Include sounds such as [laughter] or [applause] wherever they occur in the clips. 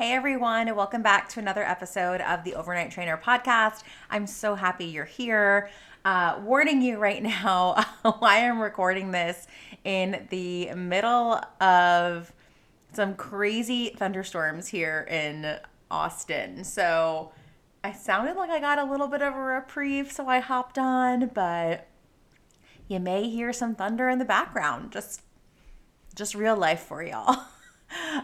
Hey everyone, and welcome back to another episode of the Overnight Trainer podcast. I'm so happy you're here. Uh, warning you right [laughs] now, [laughs] why I'm recording this in the middle of some crazy thunderstorms here in Austin. So I sounded like I got a little bit of a reprieve, so I hopped on, but you may hear some thunder in the background. Just just real life for y'all. [laughs]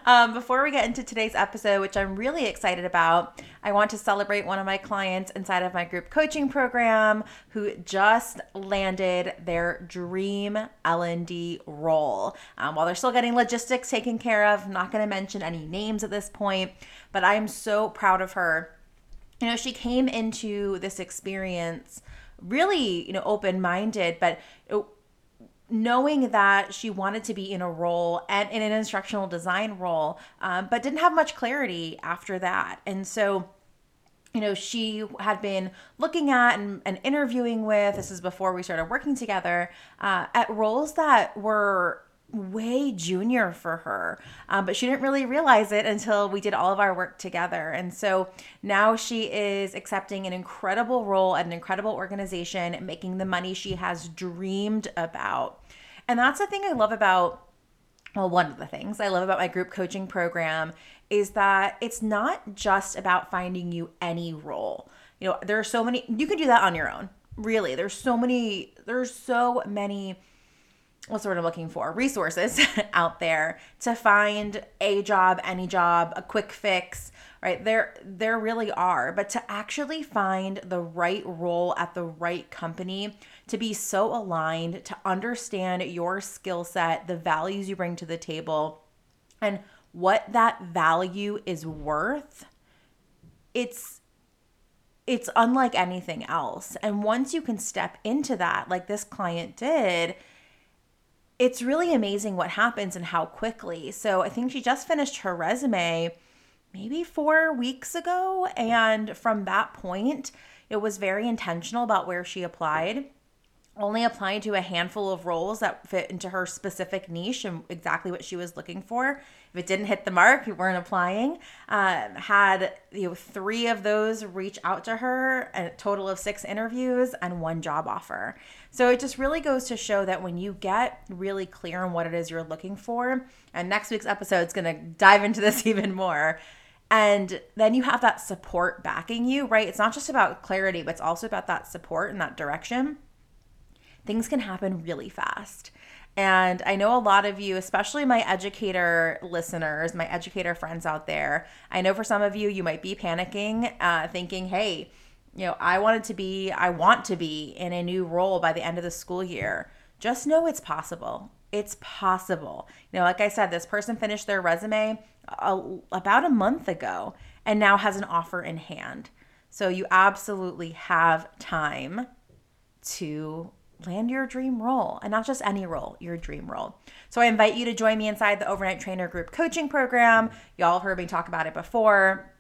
Um, before we get into today's episode, which I'm really excited about, I want to celebrate one of my clients inside of my group coaching program who just landed their dream L&D role. Um, while they're still getting logistics taken care of, I'm not going to mention any names at this point, but I am so proud of her. You know, she came into this experience really, you know, open-minded, but it, knowing that she wanted to be in a role and in an instructional design role, um, but didn't have much clarity after that. And so, you know, she had been looking at and, and interviewing with, this is before we started working together, uh, at roles that were way junior for her, um, but she didn't really realize it until we did all of our work together. And so now she is accepting an incredible role at an incredible organization, making the money she has dreamed about. And that's the thing I love about well, one of the things I love about my group coaching program is that it's not just about finding you any role. You know, there are so many, you can do that on your own. Really, there's so many, there's so many what's the word I'm looking for? Resources [laughs] out there to find a job, any job, a quick fix, right? There there really are, but to actually find the right role at the right company, to be so aligned, to understand your skill set, the values you bring to the table, and what that value is worth, it's it's unlike anything else. And once you can step into that, like this client did, it's really amazing what happens and how quickly. So I think she just finished her resume maybe four weeks ago. And from that point, it was very intentional about where she applied only applying to a handful of roles that fit into her specific niche and exactly what she was looking for. If it didn't hit the mark, we weren't applying. Um, had you know three of those reach out to her, a total of six interviews and one job offer. So it just really goes to show that when you get really clear on what it is you're looking for, and next week's episode is going to dive into this [laughs] even more. And then you have that support backing you, right? It's not just about clarity, but it's also about that support and that direction things can happen really fast. And I know a lot of you, especially my educator listeners, my educator friends out there, I know for some of you, you might be panicking, uh, thinking, hey, you know, I wanted to be, I want to be in a new role by the end of the school year. Just know it's possible. It's possible. You know, like I said, this person finished their resume a, about a month ago and now has an offer in hand. So you absolutely have time to land your dream role and not just any role, your dream role. So I invite you to join me inside the Overnight Trainer Group coaching program. Y'all heard me talk about it before.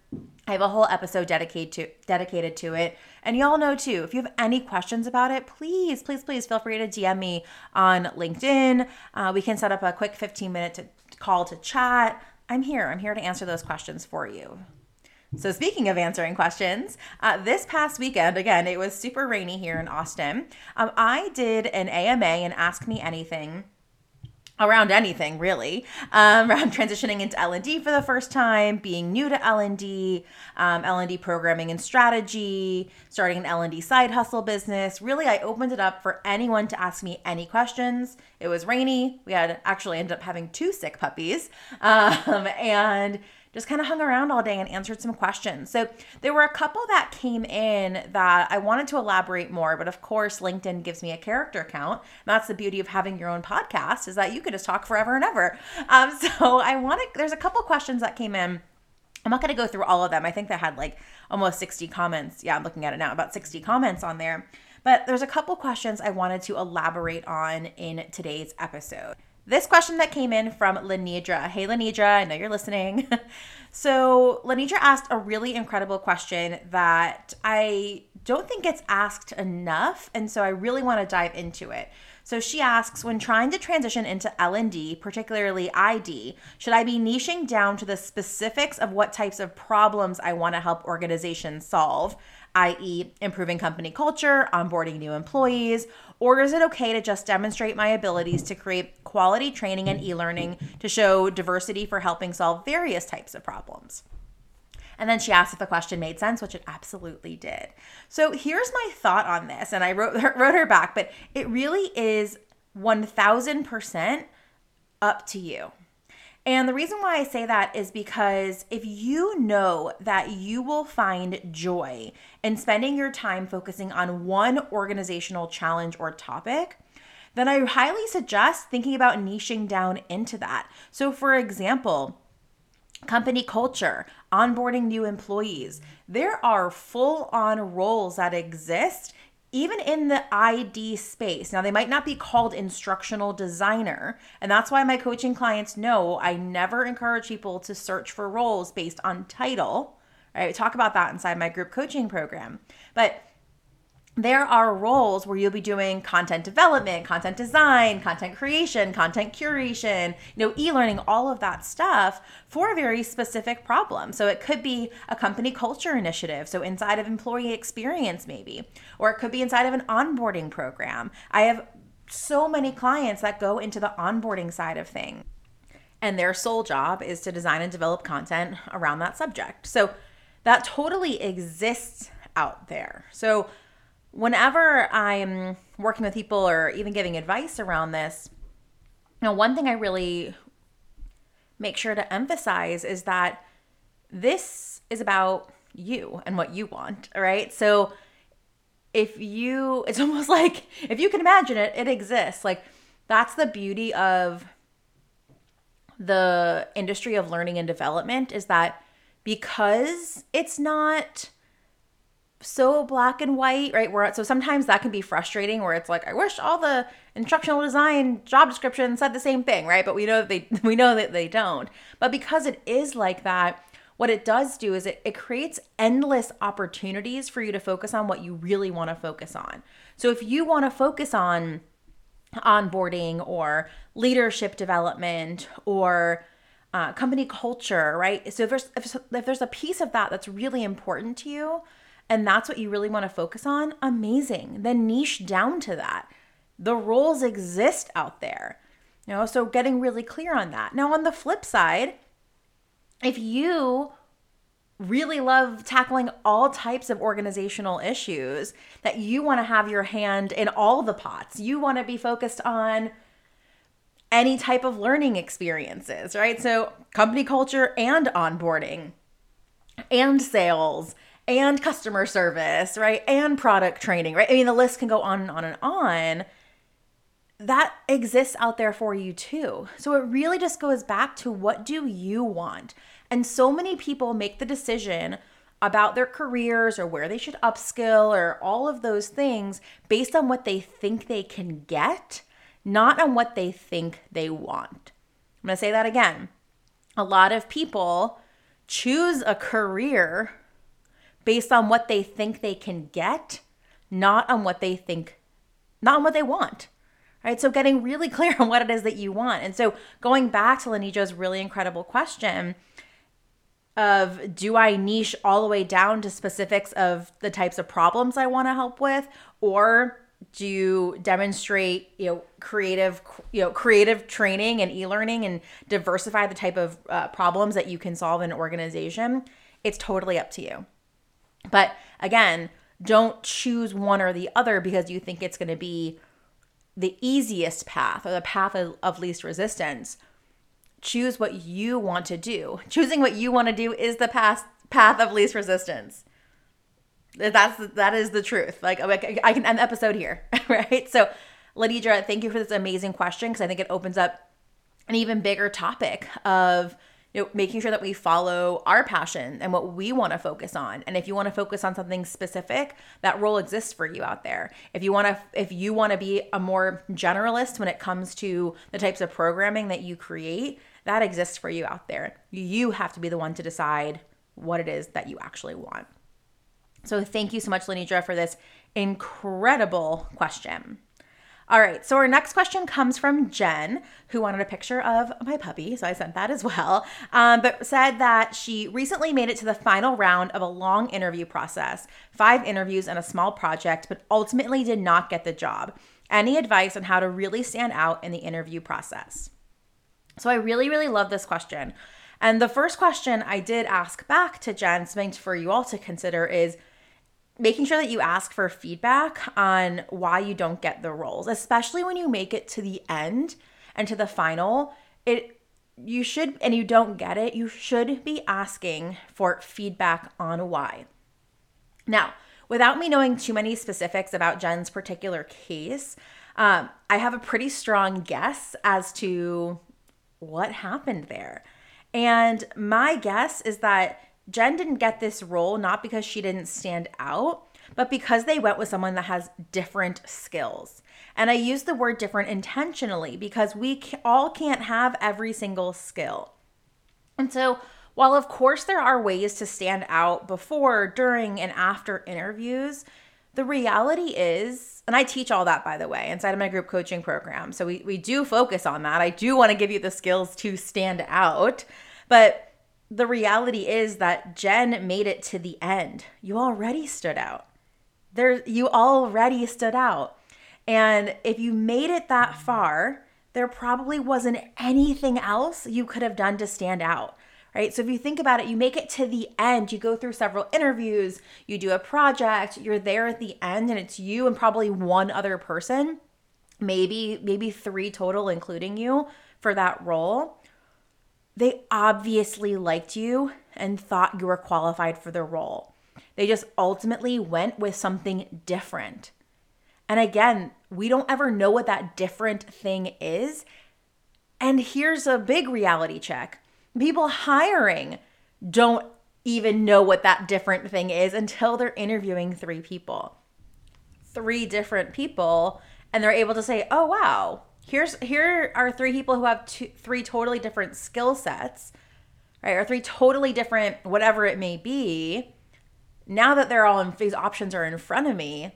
I have a whole episode dedicated to dedicated to it. And y'all know too, if you have any questions about it, please, please, please feel free to DM me on LinkedIn. Uh, we can set up a quick 15 minute to, call to chat. I'm here. I'm here to answer those questions for you. So, speaking of answering questions, uh, this past weekend, again, it was super rainy here in Austin. Um, I did an AMA and Ask Me Anything around anything really um, [laughs] around transitioning into l&d for the first time being new to l&d um, l&d programming and strategy starting an l&d side hustle business. Really i opened it up for anyone to ask me any questions. It was rainy. We had actually ended up having two sick puppies [laughs] um, and just kind of hung around all day and answered some questions. So there were a couple that came in that I wanted to elaborate more, but of course, LinkedIn gives me a character count. That's the beauty of having your own podcast is that you could just talk forever and ever. Um, [laughs] so I want to. There's a couple questions that came in. I'm not going to go through all of them. I think they had like almost 60 comments. Yeah, I'm looking at it now, about 60 comments on there. But there's a couple questions I wanted to elaborate on in today's episode. This question that came in from LaNedra. Hey, LaNedra, I know you're listening. [laughs] so, LaNedra asked a really incredible question that I don't think gets asked enough. And so I really want to dive into it. So she asks, when trying to transition into L&D, particularly ID, should I be niching down to the specifics of what types of problems I want to help organizations solve, i.e., improving company culture, onboarding new employees, or is it okay to just demonstrate my abilities to create quality training and e learning to show diversity for helping solve various types of problems? And then she asked if the question made sense, which it absolutely did. So here's my thought on this. And I wrote [laughs] wrote her back, but it really is 1000% up to you. And the reason why I say that is because if you know that you will find joy in spending your time focusing on one organizational challenge or topic, then I highly suggest thinking about niching down into that. So, for example, company culture, onboarding new employees, there are full on roles that exist even in the ID space. Now, they might not be called instructional designer. And that's why my coaching clients know I never encourage people to search for roles based on title. Right? We talk about that inside my group coaching program. But there are roles where you'll be doing content development, content design, content creation, content curation, you know, e-learning, all of that stuff for a very specific problem. So it could be a company culture initiative, so inside of employee experience maybe, or it could be inside of an onboarding program. I have so many clients that go into the onboarding side of things. And their sole job is to design and develop content around that subject. So that totally exists out there. So whenever I'm working with people or even giving advice around this, you know, one thing I really make sure to emphasize is that this is about you and what you want, right? So if you, [laughs] it's almost like if you can imagine it, it exists. Like that's the beauty of the industry of learning and development is that because it's not so black and white, right? Where so sometimes that can be frustrating where it's like I wish all the instructional design job descriptions said the same thing, right? But we know that they [laughs] we know that they don't. But because it is like that, what it does do is it, it creates endless opportunities for you to focus on what you really want to focus on. So if you want to focus on onboarding or leadership development or uh, company culture, right? So if there's if, if there's a piece of that that's really important to you, and that's what you really want to focus on, amazing. Then niche down to that. The roles exist out there. You know, so getting really clear on that. Now on the flip side, if you really love tackling all types of organizational issues, that you want to have your hand in all the pots. You want to be focused on any type of learning experiences, right? So, company culture and onboarding and sales and customer service, right? And product training, right? I mean, the list can go on and on and on. That exists out there for you too. So it really just goes back to what do you want? And so many people make the decision about their careers or where they should upskill or all of those things based on what they think they can get, not on what they think they want. I'm to say that again. A lot of people choose a career based on what they think they can get, not on what they think, not on what they want. Right. So getting really [laughs] clear on what it is that you want. And so going back to LaNedra's really incredible question of do I niche all the way down to specifics of the types of problems I want to help with? Or do you demonstrate you know creative you know creative training and e-learning and diversify the type of uh, problems that you can solve in an organization it's totally up to you but again don't choose one or the other because you think it's going to be the easiest path or the path of, of least resistance choose what you want to do choosing what you want to do is the path path of least resistance that's that is the truth. Like I can end the episode here, [laughs] right? So, LaNedra, thank you for this amazing question because I think it opens up an even bigger topic of you know making sure that we follow our passion and what we want to focus on. And if you want to focus on something specific, that role exists for you out there. If you want to if you want to be a more generalist when it comes to the types of programming that you create, that exists for you out there. You have to be the one to decide what it is that you actually want. So thank you so much, LaNedra, for this incredible question. All right, so our next question comes from Jen, who wanted a picture of my puppy. So I sent that as well, um, but said that she recently made it to the final round of a long interview process five interviews and a small project, but ultimately did not get the job. Any advice on how to really stand out in the interview process? So I really, really love this question. And the first question I did ask back to Jen, something for you all to consider is making sure that you ask for feedback on why you don't get the roles, especially when you make it to the end and to the final. It you should and you don't get it, you should be asking for feedback on why. Now, without me knowing too many specifics about Jen's particular case, um, I have a pretty strong guess as to what happened there. And my guess is that Jen didn't get this role not because she didn't stand out, but because they went with someone that has different skills. And I use the word different intentionally because we all can't have every single skill. And so, while of course there are ways to stand out before, during, and after interviews, the reality is, and I teach all that by the way inside of my group coaching program. So we, we do focus on that. I do want to give you the skills to stand out. But the reality is that Jen made it to the end. You already stood out. There you already stood out. And if you made it that far, there probably wasn't anything else you could have done to stand out. Right? So if you think about it, you make it to the end, you go through several interviews, you do a project, you're there at the end and it's you and probably one other person, maybe maybe 3 total including you for that role they obviously liked you and thought you were qualified for the role. They just ultimately went with something different. And again, we don't ever know what that different thing is. And here's a big reality check people hiring don't even know what that different thing is until they're interviewing three people. Three different people, and they're able to say, oh, wow, here's here are three people who have two, three totally different skill sets, right? Or three totally different whatever it may be. Now that they're all in these options are in front of me,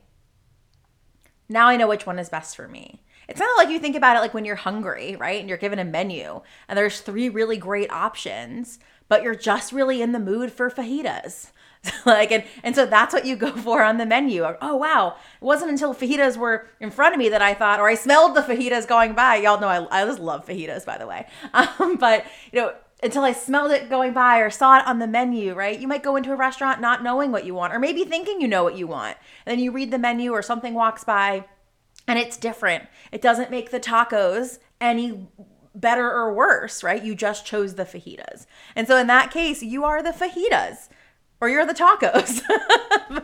now I know which one is best for me. It's of like you think about it like when you're hungry, right? And you're given a menu and there's three really great options, but you're just really in the mood for fajitas. [laughs] like and and so that's what you go [laughs] for on the menu. Oh wow, it wasn't until fajitas were in front of me that I thought, or I smelled the fajitas going by. Y'all know I, I just love fajitas, by the way. [laughs] Um, but you know, until I smelled it going by or saw it on the menu, right? You might go into a restaurant not knowing what you want, or maybe thinking you know what you want, and then you read the menu or something walks by, and it's different. It doesn't make the tacos any better or worse, right? You just chose the fajitas. And so in that case, you are the fajitas or you're the tacos,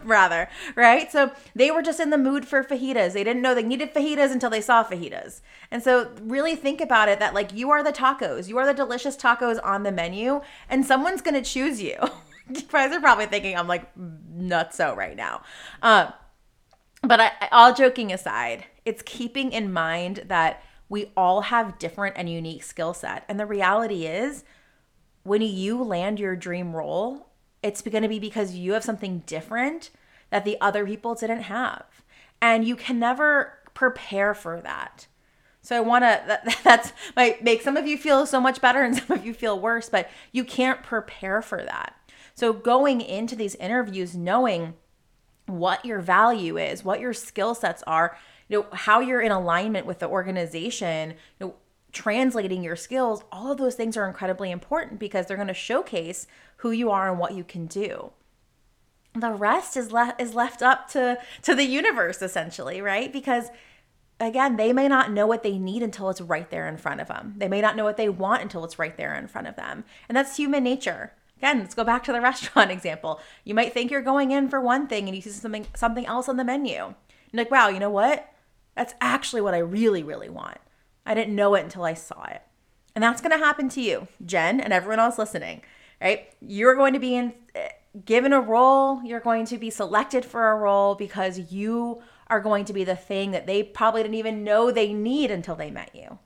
[laughs] rather, right? So they were just in the mood for fajitas. They didn't know they needed fajitas until they saw fajitas. And so really think about it that like you are the tacos, you are the delicious tacos on the menu, and someone's gonna choose you. [laughs] you guys are probably thinking I'm like nuts nutso right now. Uh, but I, all joking aside, it's keeping in mind that we all have different and unique skill set. And the reality is, when you land your dream role, it's going to be because you have something different that the other people didn't have. And you can never prepare for that. So I want to [laughs] that, that's might make some of you feel so much better and [laughs] some of you feel worse, but you can't prepare for that. So going into these interviews knowing what your value is, what your skill sets are, you know, how you're in alignment with the organization, you know, translating your skills, all of those things are incredibly important because they're going to showcase who you are and what you can do. The rest is left is left up to to the universe essentially, right? Because again, they may not know what they need until it's right there in front of them. They may not know what they want until it's right there in front of them. And that's human nature. Again, let's go back to the [laughs] restaurant example. You might think you're going in for one thing and you see something something else on the menu. You're like, wow, you know what? That's actually what I really, really want. I didn't know it until I saw it. And that's going to happen to you, Jen, and everyone else listening, right? You're going to be in, given a role, you're going to be selected for a role because you are going to be the thing that they probably didn't even know they need until they met you,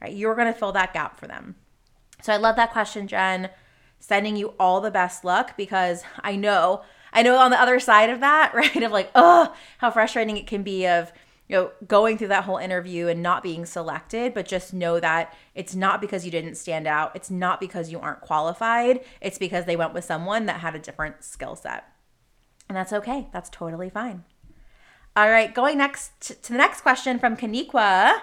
right? You're going to fill that gap for them. So I love that question, Jen. Sending you all the best luck because I know, I know on the other side of that, [laughs] right? Of like, oh, how frustrating it can be of, you know, going through that whole interview and not being selected, but just know that it's not because you didn't stand out. It's not because you aren't qualified. It's because they went with someone that had a different skill set. And that's okay. That's totally fine. All right, going next to the next question from Coniqua.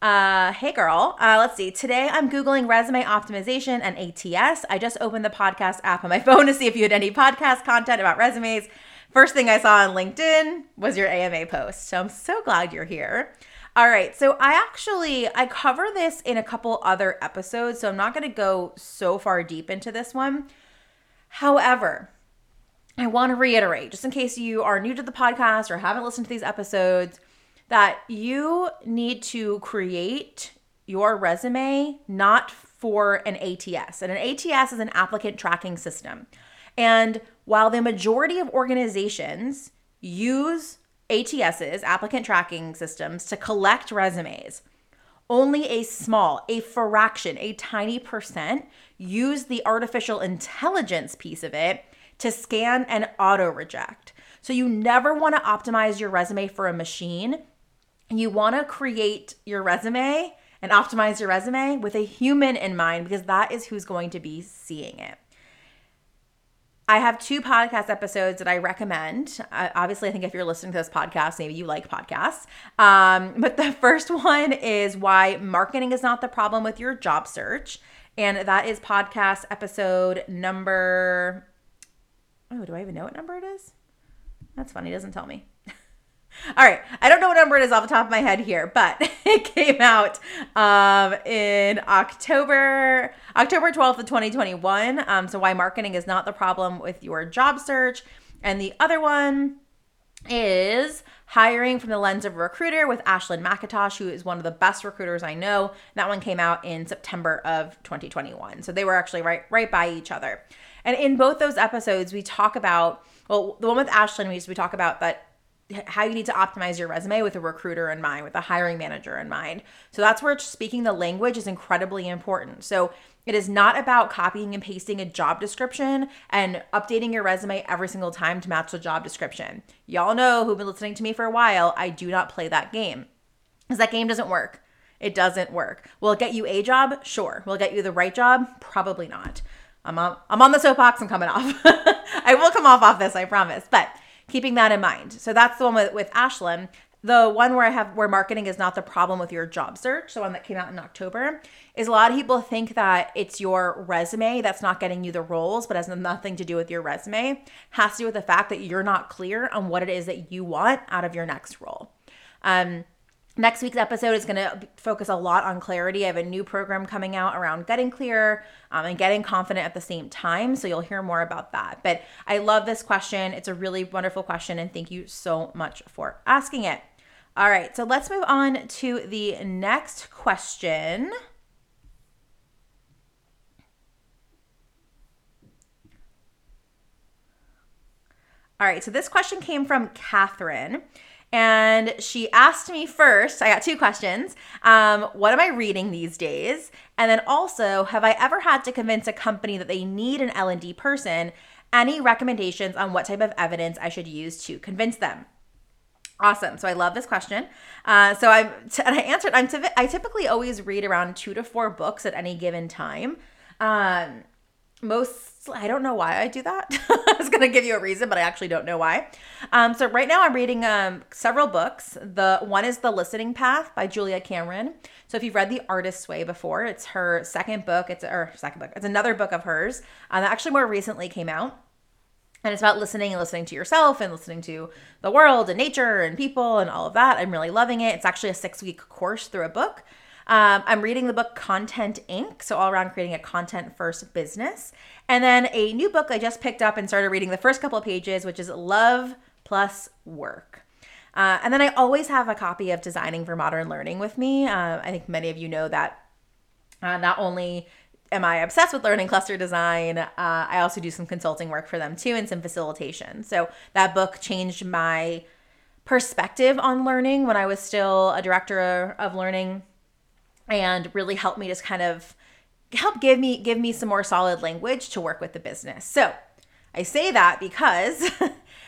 Uh, hey girl, uh, let's see. Today I'm Googling resume optimization and ATS. I just opened the podcast app on my [laughs] phone to see if you had any podcast content about resumes. First thing I saw on LinkedIn was your AMA post. So I'm so glad you're here. All right, so I actually I cover this in a couple other episodes, so I'm not going to go so far deep into this one. However, I want to reiterate, just in case you are new to the podcast or haven't listened to these episodes, that you need to create your resume not for an ATS. And an ATS is an applicant tracking system. And while the majority of organizations use ATSs, applicant tracking systems, to collect resumes, only a small, a fraction, a tiny percent use the artificial intelligence piece of it to scan and auto reject. So you never want to optimize your resume for a machine. You want to create your resume and optimize your resume with a human in mind because that is who's going to be seeing it. I have two podcast episodes that I recommend. Uh, obviously, I think if you're listening to this podcast, maybe you like podcasts. Um, but the [laughs] first one is why marketing is not the problem with your job search. And that is podcast episode number. Oh, do I even know what number it is? That's funny. It doesn't tell me. [laughs] All right. I don't what it is off the top of my head here, but [laughs] it came out um, in October, October 12th of 2021. Um, so why marketing is not the problem with your job search. And the other one is hiring from the lens of a recruiter with Ashlyn McIntosh, who is one of the best recruiters I know. That one came out in September of 2021. So they were actually right right by each other. And in both those episodes, we talk about well, the one with Ashlyn, we we talk about that how you need to optimize your resume with a recruiter in mind, with a hiring manager in mind. So that's where speaking the language is incredibly important. So it is not about copying and pasting a job description and updating your resume every single time to match the job description. Y'all know who've been listening to me for a while, I do not play that game because that game doesn't work. It doesn't work. Will it get you a job? Sure. Will it get you the right job? Probably not. I'm on, I'm on the soapbox. I'm coming off. [laughs] I will come off off this, I promise. But keeping that in mind. So that's the one with, with Ashlyn. The one where I have where marketing is not the problem with your job search, the one that came out in October, is a lot of people think that it's your resume that's not getting you the roles, but has nothing to do with your resume. Has to do with the fact that you're not clear on what it is that you want out of your next role. Um, Next week's episode is going to focus a lot on clarity. I have a new program coming out around getting clear um, and getting confident at the same time. So you'll hear more about that. But I love this question. It's a really wonderful question. And thank you so much for asking it. All right. So let's move on to the next question. All right. So this question came from Kathryn. And she asked me first, I got two questions. Um, what am I reading these days? And then also, have I ever had to convince a company that they need an L&D person? Any recommendations on what type of evidence I should use to convince them? Awesome. So I love this question. Uh, so I'm, t- and I answered, I'm t- I typically always read around two to four books at any given time. Um, most i don't know why i do that. [laughs] I was going to give you a reason but i actually don't know why. Um, so right now i'm reading um, several books. The one is the listening path by julia cameron. So if you've read the artist's way before it's her second book. It's or second book. It's another book of hers uh, that actually more recently came out. And it's about listening and listening to yourself and listening to the world and nature and people and all of that. I'm really loving it. It's actually a six week course through a book um, I'm reading the book Content Inc., so all around creating a content first business. And then a new book I just picked up and started reading the first couple of pages, which is Love Plus Work. Uh, and then I always have a copy of Designing for Modern Learning with me. Uh, I think many of you know that uh, not only am I obsessed with learning cluster design, uh, I also do some consulting work for them too and some facilitation. So that book changed my perspective on learning when I was still a director of learning and really helped me just kind of help give me give me some more solid language to work with the business. So I say that because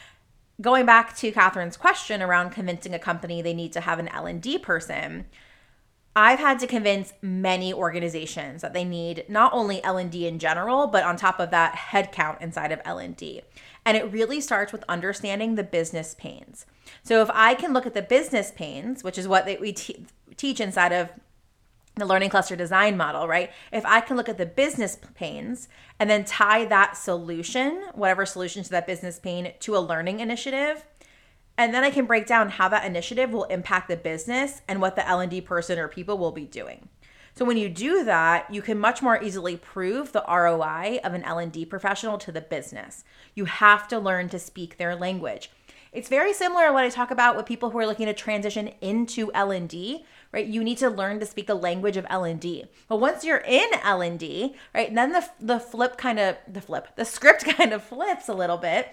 [laughs] going back to Kathryn's question around convincing a company they need to have an L&D person, I've had to convince many organizations that they need not only L&D in general, but on top of that, headcount inside of L&D. And it really starts with understanding the business pains. So if I can look at the business pains, which is what they, we te- teach inside of the learning cluster design model, right? If I can look at the business pains and then tie that solution, whatever solution to that business pain, to a learning initiative, and then I can break down how that initiative will impact the business and what the L&D person or people will be doing. So when you do that, you can much more easily prove the ROI of an L&D professional to the business. You have to learn to speak their language. It's very similar to what I talk about with people who are looking to transition into L&D, right? You need to learn to speak the language of L&D. But once you're in L&D, right, then the the flip kind of the flip, the script [laughs] kind of flips a little bit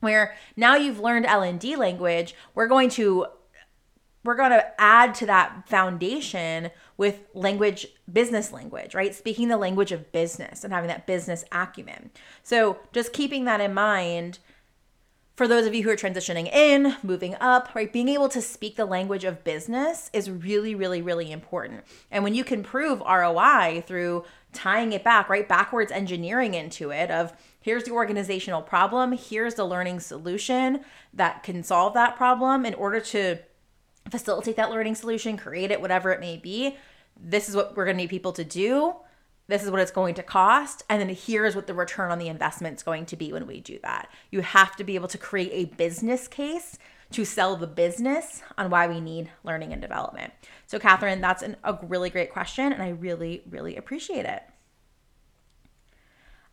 where now you've learned L&D language, we're going to we're going to add to that foundation with language, business language, right? Speaking the language of business and having that business acumen. So, just keeping that in mind, for those of you who are transitioning in, moving up, right, being able to speak the language of business is really, really, really important. And when you can prove ROI through tying it back, right, backwards engineering into it of here's the organizational problem, here's the learning solution that can solve that problem in order to facilitate that learning solution, create it, whatever it may be. This is what we're going to need people to do this is what it's going to cost and then here's what the return on the investment is going to be when we do that. You have to be able to create a business case to sell the business on why we need learning and development. So Kathryn that's an, a really great question and i really really appreciate it.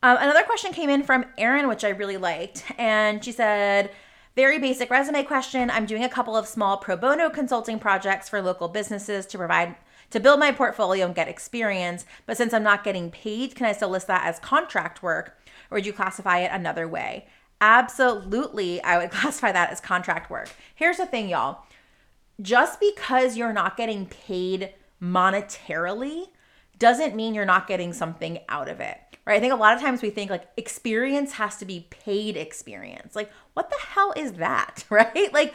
Um, another question came in from erin which i really liked and she said very basic resume question. I'm doing a couple of small pro bono consulting projects for local businesses to provide to build my portfolio and get experience. But since I'm not getting paid, can I still list that as contract work or would you classify it another way? Absolutely, I would [laughs] classify that as contract work. Here's the thing, y'all. Just because you're not getting paid monetarily doesn't mean you're not getting something out of it. Right? I think a lot of times we think like experience has to be paid experience. Like, what the hell is that? [laughs] Right? Like,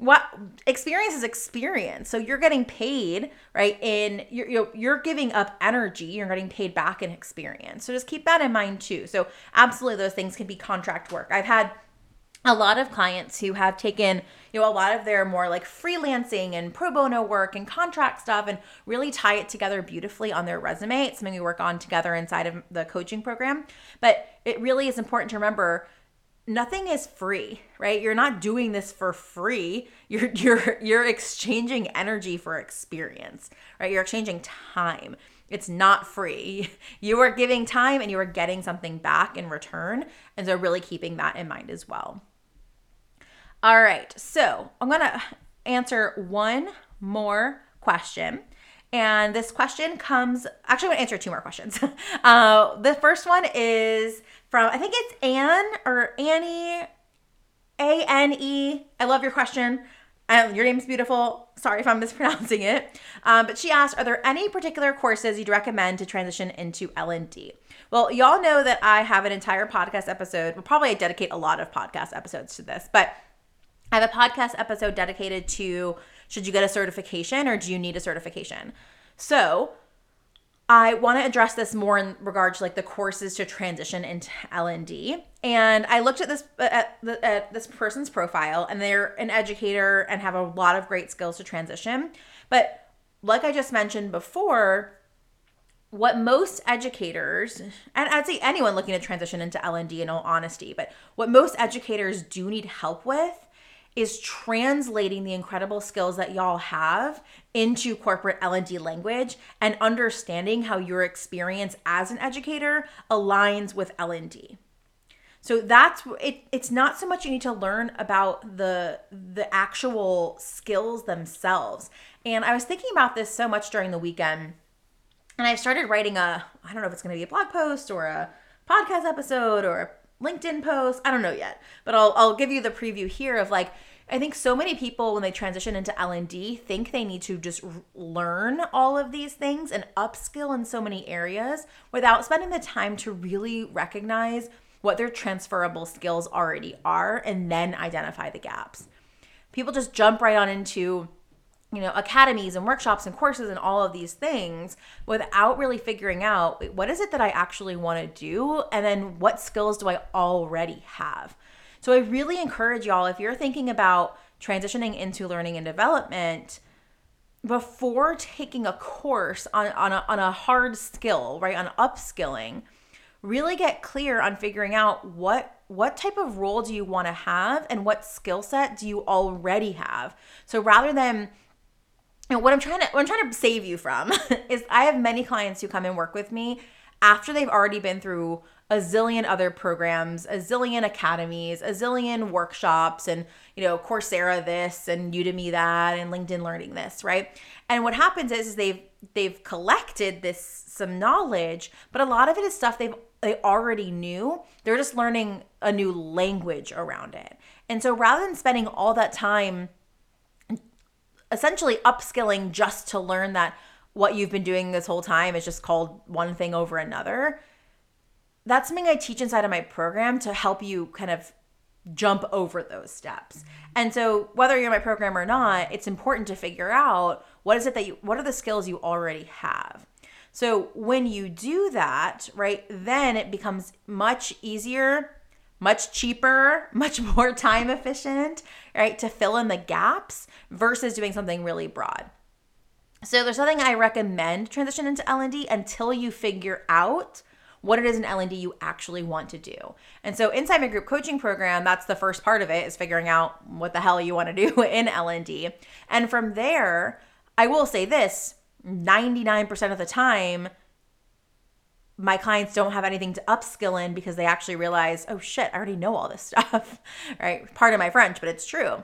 what experience is experience. So you're getting paid right in you're, you're giving up energy you're getting paid back in experience. So just keep that in mind too. So absolutely those things can be contract work. I've had a lot of clients who have taken you know a lot of their more like freelancing and pro bono work and contract stuff and really tie it together beautifully on their resume. It's something we work on together inside of the coaching program. But it really is important to remember nothing is free, right? You're not doing this for free. [laughs] You're you're you're exchanging energy for experience, right? You're exchanging time. It's not free. [laughs] You are giving time and you are getting something back in return. And so really keeping that in mind as well. All right. So, I'm going to answer one more question. And this question comes, actually, I'm to answer two more questions. [laughs] Uh, the first one is from, I think it's Anne or Annie, A N E. I love your question. Um, your name's beautiful. Sorry if I'm [laughs] mispronouncing it. Um, but she asked, are there any particular courses you'd recommend to transition into L&D? Well, y'all know that I have an entire podcast episode. We'll probably dedicate a lot of podcast episodes to this, but I have a podcast episode dedicated to should you get a certification or do you need a certification? So I want to address this more in regard to like the courses to transition into L&D. And I looked at this at, the, at this person's profile and they're an educator and have a lot of great skills to transition. But like I just mentioned before, what most educators and I'd say anyone looking to transition into L&D in all honesty, but what most educators do need help with is translating the incredible skills that y'all have into corporate L&D language and understanding how your experience as an educator aligns with L&D. So that's it it's not so much you need to learn about the the actual skills themselves. And I was thinking about this so much during the weekend. And I started writing a I don't know if it's going to be a blog post or a podcast episode or LinkedIn posts. I don't know yet, but I'll I'll give you the preview here of like I think so many people when they transition into L&D think they need to just learn all of these things and upskill in so many areas without spending the time to really recognize what their transferable skills already are and then identify the gaps. People just jump right on into you know academies and workshops and courses and all of these things without really figuring out what is it that I actually want to do and then what skills do I already have. So I really encourage y'all if you're thinking about transitioning into learning and development before taking a course on, on, a, on a hard skill, right? On upskilling, really get clear on figuring out what what type of role do you want to have and what skill set do you already have. So rather than know, what I'm trying to what I'm trying to save you from [laughs] is I have many clients who come and work with me after they've already been through a zillion other programs, a zillion academies, a zillion workshops, and you know, Coursera this and Udemy that and LinkedIn Learning this, right? And what happens is, is they've they've collected this some knowledge, but a lot of it is stuff they've they already knew. They're just learning a new language around it. And so rather than spending all that time essentially upskilling just to learn that what you've been doing this whole time is just called one thing over another, that's something I teach inside of my program to help you kind of jump over those steps. Mm-hmm. And so whether you're in my program or not, it's important to figure out what is it that you what are the skills you already have. So when you do that, right, then it becomes much easier, much cheaper, [laughs] much more time efficient, right, to fill in the gaps versus doing something really broad. So there's nothing I recommend transition into L&D until you figure out what it is in L&D you actually want to do. And so inside my group coaching program, that's the first part of it is figuring out what the hell you want to do [laughs] in L&D. And from there, I will say this, 99% of the time my clients don't have anything to upskill in because they actually realize, oh shit, I already know all this [laughs] stuff, right? Part of my French, but it's true.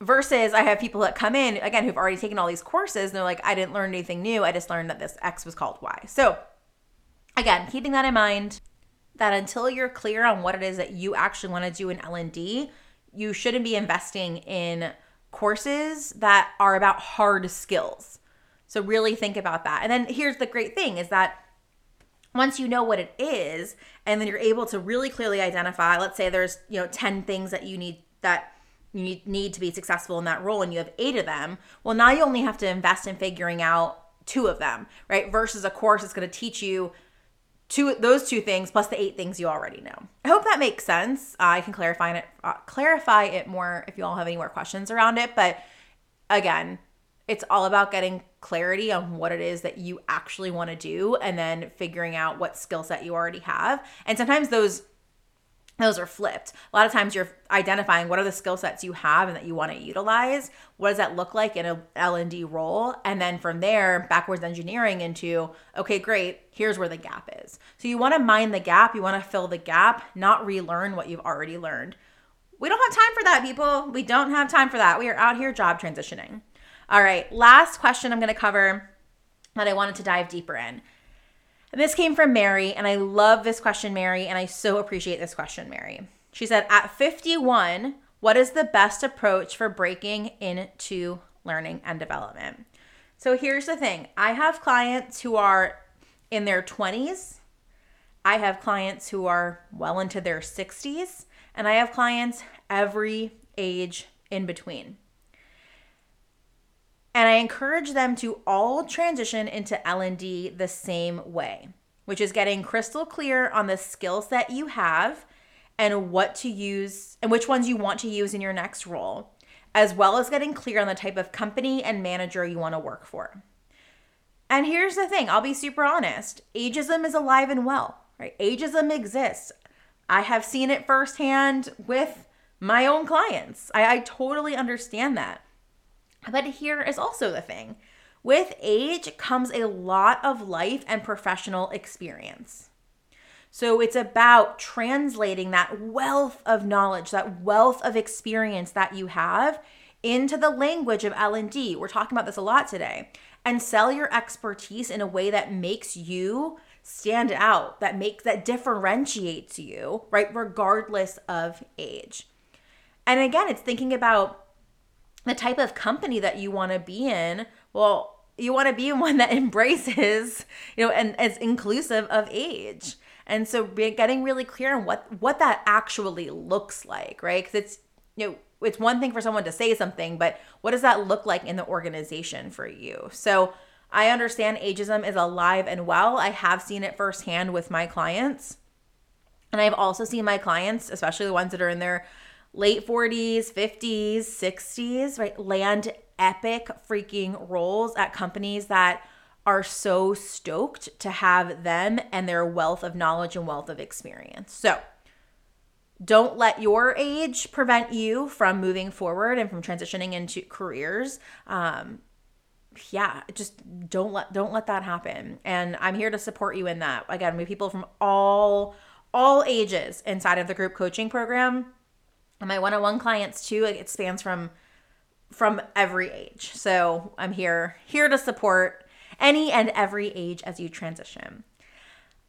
Versus I have people that come in, again, who've already taken all these courses and they're like, I didn't learn anything new. I just learned that this X was called Y. So again, keeping that in mind, that until you're clear on what it is that you actually want to do in L&D, you shouldn't be investing in courses that are about hard skills. So really think about that. And then here's the great thing is that once you know what it is and then you're able to really clearly identify, let's say there's, you know, 10 things that you need that you need to be successful in that role and you have 8 of them, well now you only have to invest in figuring out two of them, right? Versus a course that's going to teach you two those two things plus the eight things you already know. I hope that makes sense. Uh, I can clarify it uh, clarify it more if you all have any more questions around it, but again, it's all about getting clarity on what it is that you actually want to do and then figuring out what skill set you already have. And sometimes those those are flipped. A lot of times you're identifying what are the skill sets you have and that you want to utilize. What does that look like in a L&D role? And then from there, backwards engineering into, okay, great, here's where the gap is. So you want to mind the gap, you want to fill the gap, not relearn what you've already learned. We don't have time for that, people. We don't have time for that. We are out here job transitioning. All right, last question I'm going to cover that I wanted to dive deeper in. And this came from Mary, and I love this question, Mary, and I so appreciate this question, Mary. She said, At 51, what is the best approach for breaking into learning and development? So here's the thing I have clients who are in their 20s, I have clients who are well into their 60s, and I have clients every age in between. And I encourage them to all transition into L&D the same way, which is getting crystal clear on the skill set you have and what to use and which ones you want to use in your next role, as well as getting clear on the type of company and manager you want to work for. And here's the thing, I'll be super honest. Ageism is alive and well, right? Ageism exists. I have seen it firsthand with my own clients. I, I totally understand that. But here is also the thing with age comes a lot of life and professional experience. So it's about translating that wealth of knowledge, that wealth of experience that you have into the language of L&D. We're talking about this a lot today. And sell your expertise in a way that makes you stand out, that makes that differentiates you, right, regardless of age. And again, it's thinking about the type of company that you want to be in. Well, you want to be in one that [laughs] embraces, you know, and is inclusive of age. And so getting really clear on what what that actually looks like, right? Cuz it's you know, it's one thing for someone to say something, but what does that look like in the organization for you? So, I understand ageism is alive and well. I have seen it firsthand with my clients. And I've also seen my clients, especially the ones that are in their late 40s, 50s, 60s, right, land epic freaking roles at companies that are so stoked to have them and their wealth of knowledge and wealth of experience. So, don't let your age prevent you from moving forward and from transitioning into careers. Um, yeah, just don't let don't let that happen. And I'm here to support you in that. Again, we people from all all ages inside of the group coaching program my one-on-one clients too it spans from from every age. So i'm here here to support any and every age as you transition.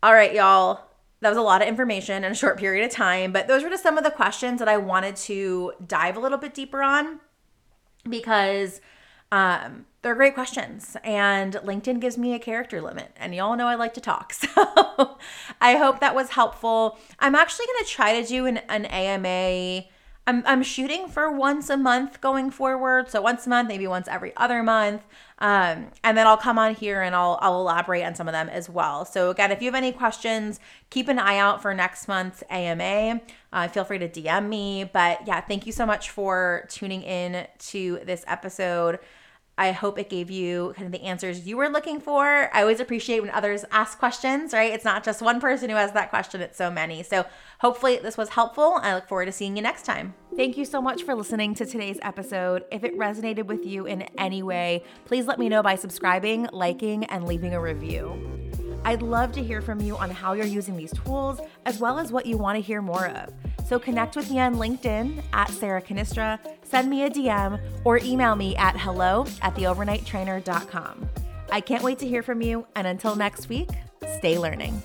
All right y'all. That was a lot of information in a short period of time but those were just some of the questions that i wanted to dive a little bit deeper on because um, they're great questions and linkedin gives me a character limit and y'all know i like to talk. [laughs] So i hope that was helpful. I'm actually going to try to do an, an ama I'm, I'm shooting for once a month going forward. So once a month, maybe once every other month. Um, and then I'll come on here and I'll, I'll elaborate on some of them as well. So again, if you have any questions, keep an eye out for next month's AMA. Uh, feel free to DM me. But yeah, thank you so much for tuning in to this episode. I hope it gave you kind of the answers you were looking for. I always appreciate when others ask questions, right? It's not just one person who has that question, it's so many. So hopefully this was helpful. I look forward to seeing you next time. Thank you so much for listening to today's episode. If it resonated with you in any way, please let me know by subscribing, liking, and leaving a review. I'd love to hear from you on how you're using these tools, as well as what you want to hear more of. So connect with me on LinkedIn at Sarah Cannistra, send me a DM, or email me at hello at theovernighttrainer.com. I can't wait to hear from you, and until next week, stay learning.